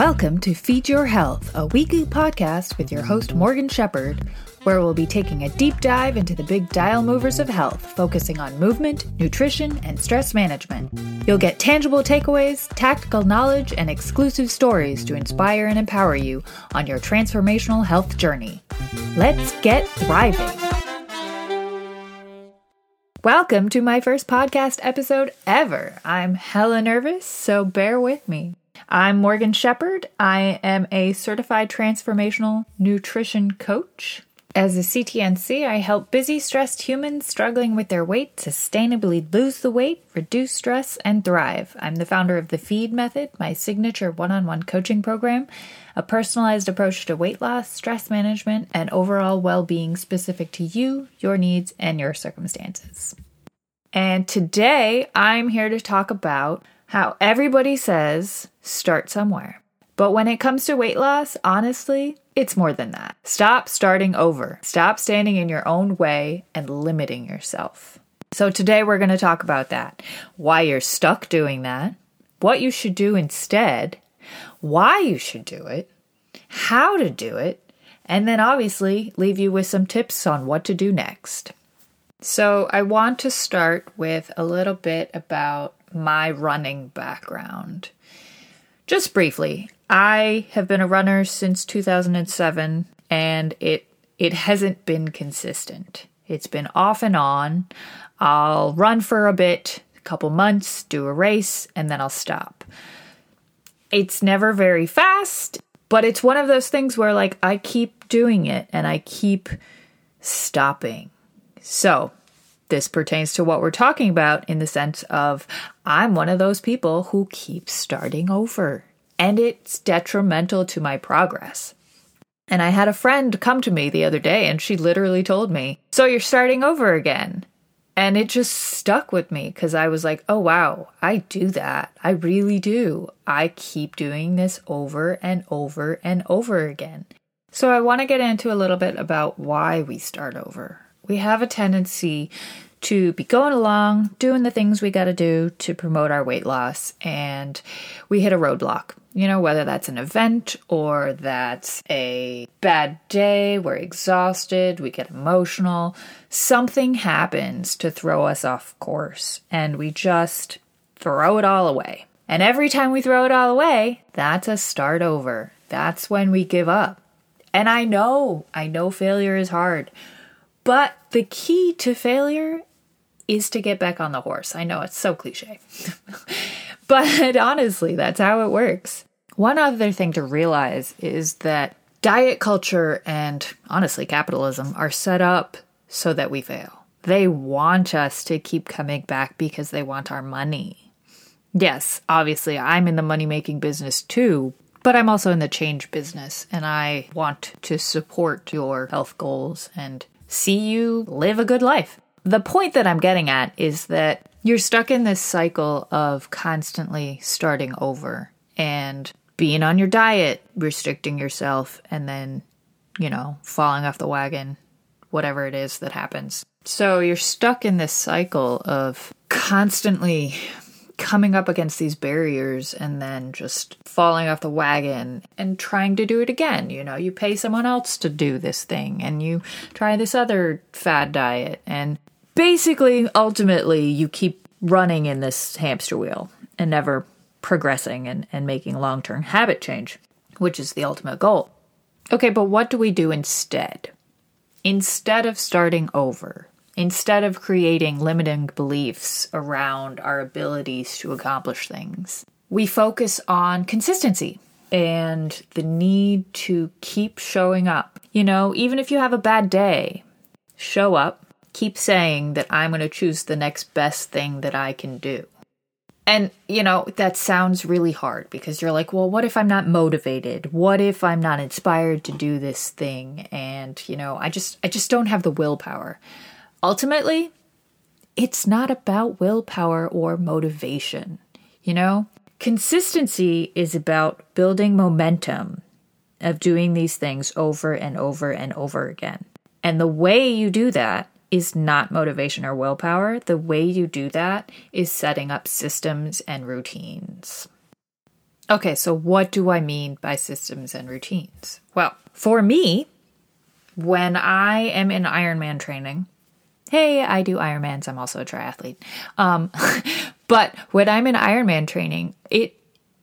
Welcome to Feed Your Health, a weekly podcast with your host Morgan Shepherd, where we'll be taking a deep dive into the big dial movers of health, focusing on movement, nutrition, and stress management. You'll get tangible takeaways, tactical knowledge, and exclusive stories to inspire and empower you on your transformational health journey. Let's get thriving. Welcome to my first podcast episode ever. I'm hella nervous, so bear with me. I'm Morgan Shepherd. I am a certified transformational nutrition coach. As a CTNC, I help busy, stressed humans struggling with their weight sustainably lose the weight, reduce stress, and thrive. I'm the founder of the Feed Method, my signature one on one coaching program, a personalized approach to weight loss, stress management, and overall well being specific to you, your needs, and your circumstances. And today I'm here to talk about how everybody says start somewhere. But when it comes to weight loss, honestly, it's more than that. Stop starting over. Stop standing in your own way and limiting yourself. So, today we're going to talk about that why you're stuck doing that, what you should do instead, why you should do it, how to do it, and then obviously leave you with some tips on what to do next. So, I want to start with a little bit about my running background. Just briefly, I have been a runner since 2007 and it it hasn't been consistent. It's been off and on. I'll run for a bit, a couple months, do a race, and then I'll stop. It's never very fast, but it's one of those things where like I keep doing it and I keep stopping. So, this pertains to what we're talking about in the sense of I'm one of those people who keeps starting over, and it's detrimental to my progress. And I had a friend come to me the other day, and she literally told me, So you're starting over again. And it just stuck with me because I was like, oh, wow, I do that. I really do. I keep doing this over and over and over again. So I want to get into a little bit about why we start over we have a tendency to be going along, doing the things we got to do to promote our weight loss, and we hit a roadblock. You know, whether that's an event or that's a bad day, we're exhausted, we get emotional, something happens to throw us off course, and we just throw it all away. And every time we throw it all away, that's a start over. That's when we give up. And I know, I know failure is hard. But the key to failure is to get back on the horse. I know it's so cliche. but honestly, that's how it works. One other thing to realize is that diet culture and honestly capitalism are set up so that we fail. They want us to keep coming back because they want our money. Yes, obviously, I'm in the money making business too, but I'm also in the change business and I want to support your health goals and see you live a good life. The point that I'm getting at is that you're stuck in this cycle of constantly starting over and being on your diet, restricting yourself, and then, you know, falling off the wagon, whatever it is that happens. So you're stuck in this cycle of constantly coming up against these barriers and then just falling off the wagon and trying to do it again. You know, you pay someone else to do this thing and you try this other fad diet. And basically, ultimately, you keep running in this hamster wheel and never progressing and, and making long term habit change, which is the ultimate goal. Okay, but what do we do instead? Instead of starting over, instead of creating limiting beliefs around our abilities to accomplish things. We focus on consistency and the need to keep showing up. You know, even if you have a bad day, show up, keep saying that I'm going to choose the next best thing that I can do. And, you know, that sounds really hard because you're like, well, what if I'm not motivated? What if I'm not inspired to do this thing? And, you know, I just I just don't have the willpower. Ultimately, it's not about willpower or motivation, you know? Consistency is about building momentum of doing these things over and over and over again. And the way you do that is not motivation or willpower. The way you do that is setting up systems and routines. Okay, so what do I mean by systems and routines? Well, for me, when I am in Ironman training, hey, I do Ironmans, I'm also a triathlete. Um, but when I'm in Ironman training, it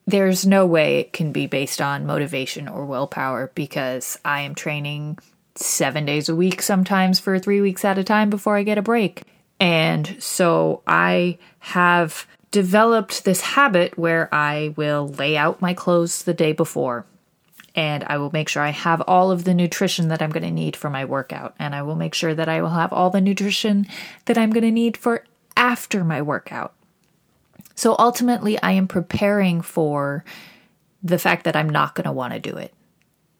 there's no way it can be based on motivation or willpower because I am training seven days a week, sometimes for three weeks at a time before I get a break. And so I have developed this habit where I will lay out my clothes the day before and I will make sure I have all of the nutrition that I'm going to need for my workout. And I will make sure that I will have all the nutrition that I'm going to need for after my workout. So ultimately, I am preparing for the fact that I'm not going to want to do it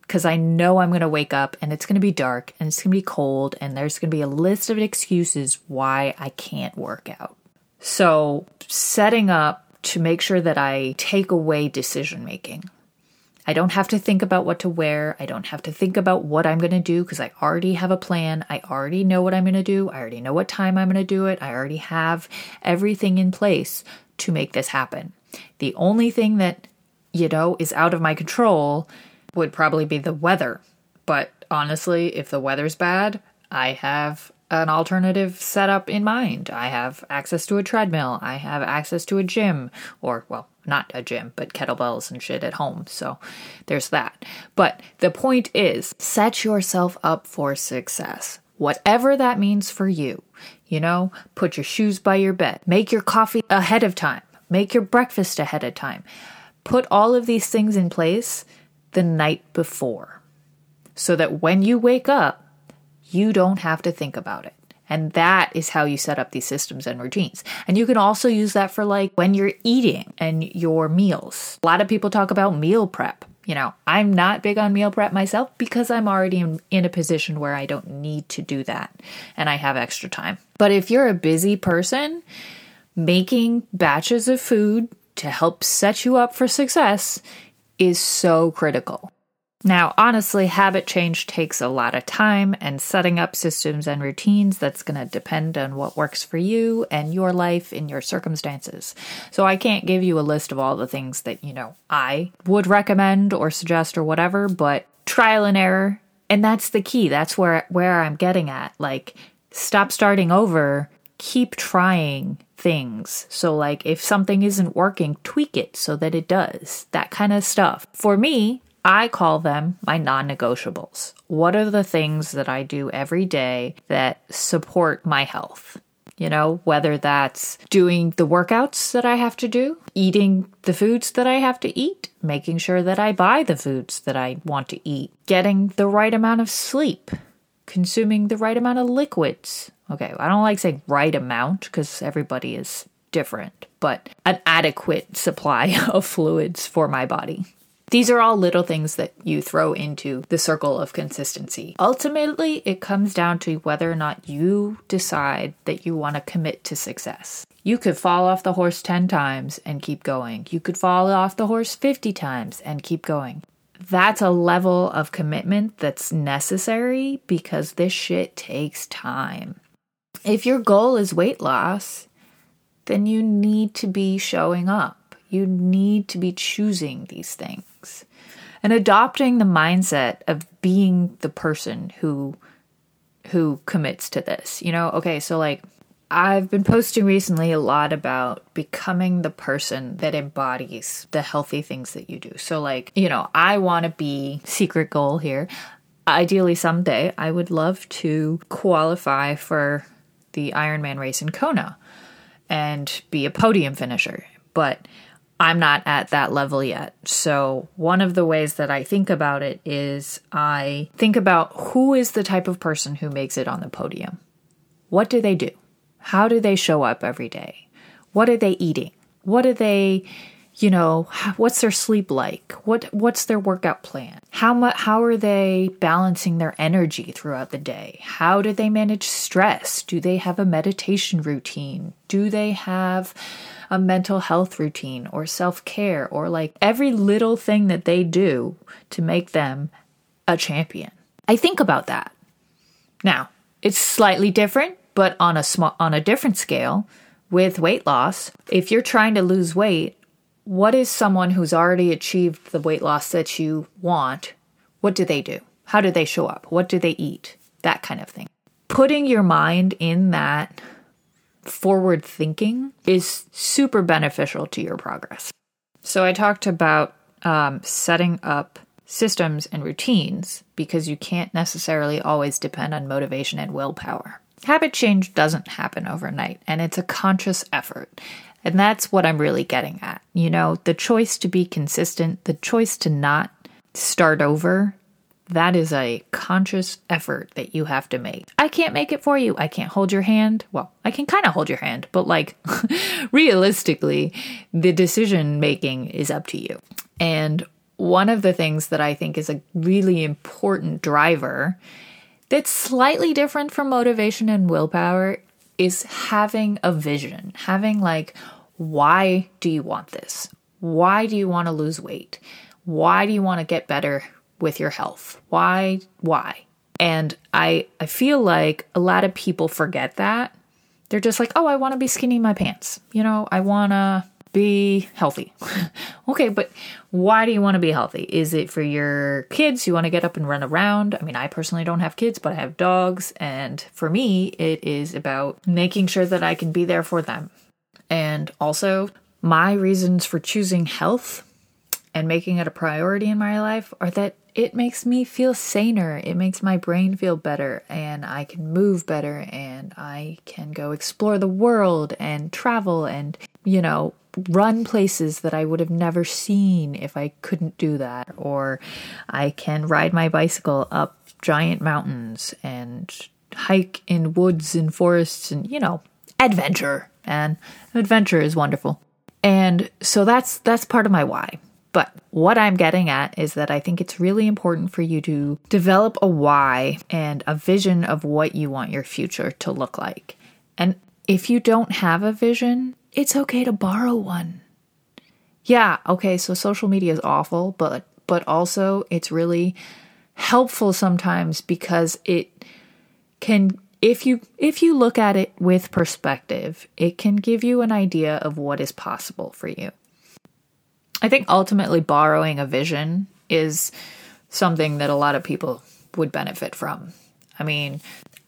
because I know I'm going to wake up and it's going to be dark and it's going to be cold and there's going to be a list of excuses why I can't work out. So, setting up to make sure that I take away decision making. I don't have to think about what to wear. I don't have to think about what I'm going to do because I already have a plan. I already know what I'm going to do. I already know what time I'm going to do it. I already have everything in place to make this happen. The only thing that, you know, is out of my control would probably be the weather. But honestly, if the weather's bad, I have an alternative setup in mind. I have access to a treadmill. I have access to a gym, or, well, not a gym, but kettlebells and shit at home. So there's that. But the point is set yourself up for success. Whatever that means for you. You know, put your shoes by your bed, make your coffee ahead of time, make your breakfast ahead of time. Put all of these things in place the night before so that when you wake up, you don't have to think about it. And that is how you set up these systems and routines. And you can also use that for like when you're eating and your meals. A lot of people talk about meal prep. You know, I'm not big on meal prep myself because I'm already in, in, a position where I don't need to do that and I have extra time. But if you're a busy person, making batches of food to help set you up for success is so critical. Now, honestly, habit change takes a lot of time, and setting up systems and routines that's going to depend on what works for you and your life and your circumstances. So, I can't give you a list of all the things that, you know, I would recommend or suggest or whatever, but trial and error. And that's the key. That's where, where I'm getting at. Like, stop starting over, keep trying things. So, like, if something isn't working, tweak it so that it does. That kind of stuff. For me, I call them my non negotiables. What are the things that I do every day that support my health? You know, whether that's doing the workouts that I have to do, eating the foods that I have to eat, making sure that I buy the foods that I want to eat, getting the right amount of sleep, consuming the right amount of liquids. Okay, I don't like saying right amount because everybody is different, but an adequate supply of fluids for my body. These are all little things that you throw into the circle of consistency. Ultimately, it comes down to whether or not you decide that you want to commit to success. You could fall off the horse 10 times and keep going. You could fall off the horse 50 times and keep going. That's a level of commitment that's necessary because this shit takes time. If your goal is weight loss, then you need to be showing up. You need to be choosing these things and adopting the mindset of being the person who who commits to this. You know, okay, so like I've been posting recently a lot about becoming the person that embodies the healthy things that you do. So like, you know, I want to be secret goal here. Ideally someday I would love to qualify for the Ironman race in Kona and be a podium finisher. But I'm not at that level yet. So, one of the ways that I think about it is I think about who is the type of person who makes it on the podium. What do they do? How do they show up every day? What are they eating? What are they, you know, what's their sleep like? What what's their workout plan? How much how are they balancing their energy throughout the day? How do they manage stress? Do they have a meditation routine? Do they have a mental health routine or self care or like every little thing that they do to make them a champion. I think about that. Now, it's slightly different, but on a small on a different scale with weight loss. If you're trying to lose weight, what is someone who's already achieved the weight loss that you want? What do they do? How do they show up? What do they eat? That kind of thing. Putting your mind in that forward thinking is super beneficial to your progress. So, I talked about um, setting up systems and routines because you can't necessarily always depend on motivation and willpower. Habit change doesn't happen overnight, and it's a conscious effort. And that's what I'm really getting at. You know, the choice to be consistent, the choice to not start over, that is a conscious effort that you have to make. I can't make it for you. I can't hold your hand. Well, I can kind of hold your hand, but like realistically, the decision making is up to you. And one of the things that I think is a really important driver that's slightly different from motivation and willpower is having a vision, having like, why do you want this? Why do you want to lose weight? Why do you want to get better with your health? Why? Why? And I I feel like a lot of people forget that. They're just like, "Oh, I want to be skinny in my pants." You know, I want to be healthy. okay, but why do you want to be healthy? Is it for your kids? You want to get up and run around? I mean, I personally don't have kids, but I have dogs. And for me, it is about making sure that I can be there for them. And also, my reasons for choosing health and making it a priority in my life are that it makes me feel saner. It makes my brain feel better, and I can move better, and I can go explore the world and travel and, you know, run places that I would have never seen if I couldn't do that. Or I can ride my bicycle up giant mountains and hike in woods and forests and, you know, adventure. And adventure is wonderful. And so that's that's part of my why. But what I'm getting at is that I think it's really important for you to develop a why and a vision of what you want your future to look like. And if you don't have a vision, it's okay to borrow one. Yeah, okay, so social media is awful, but but also it's really helpful sometimes because it can if you if you look at it with perspective, it can give you an idea of what is possible for you. I think ultimately borrowing a vision is something that a lot of people would benefit from. I mean,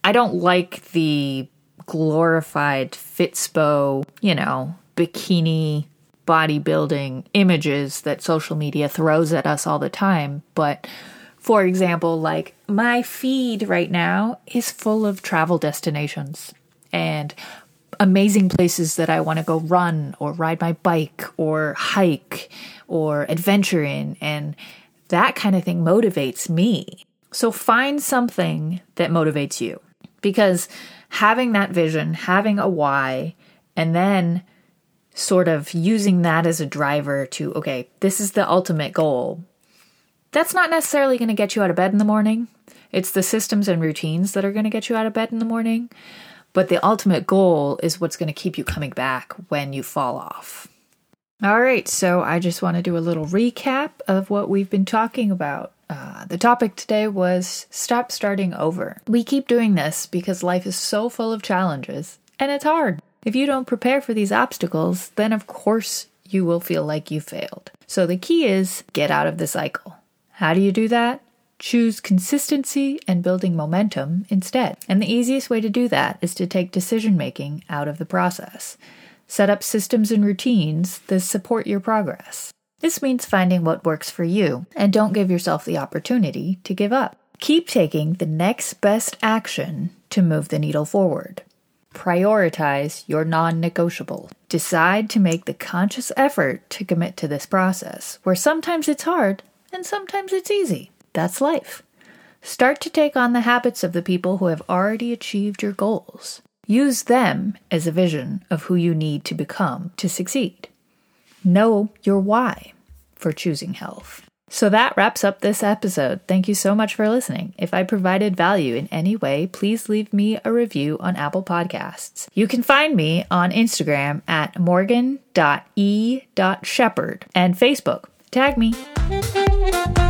I don't like the glorified Fitspo, you know, bikini bodybuilding images that social media throws at us all the time. But for example, like my feed right now is full of travel destinations and amazing places that I want to go run or ride my bike or hike or adventure in. And that kind of thing motivates me. So find something that motivates you because having that vision, having a why, and then sort of using that as a driver to, okay, this is the ultimate goal. That's not necessarily going to get you out of bed in the morning. It's the systems and routines that are going to get you out of bed in the morning. But the ultimate goal is what's going to keep you coming back when you fall off. All right, so I just want to do a little recap of what we've been talking about. Uh, the topic today was stop starting over. We keep doing this because life is so full of challenges and it's hard. If you don't prepare for these obstacles, then of course you will feel like you failed. So the key is get out of the cycle. How do you do that? Choose consistency and building momentum instead. And the easiest way to do that is to take decision making out of the process. Set up systems and routines that support your progress. This means finding what works for you and don't give yourself the opportunity to give up. Keep taking the next best action to move the needle forward. Prioritize your non negotiable. Decide to make the conscious effort to commit to this process, where sometimes it's hard and sometimes it's easy. That's life. Start to take on the habits of the people who have already achieved your goals. Use them as a vision of who you need to become to succeed. Know your why for choosing health. So that wraps up this episode. Thank you so much for listening. If I provided value in any way, please leave me a review on Apple Podcasts. You can find me on Instagram at morgan.e.shepherd and Facebook. Tag me you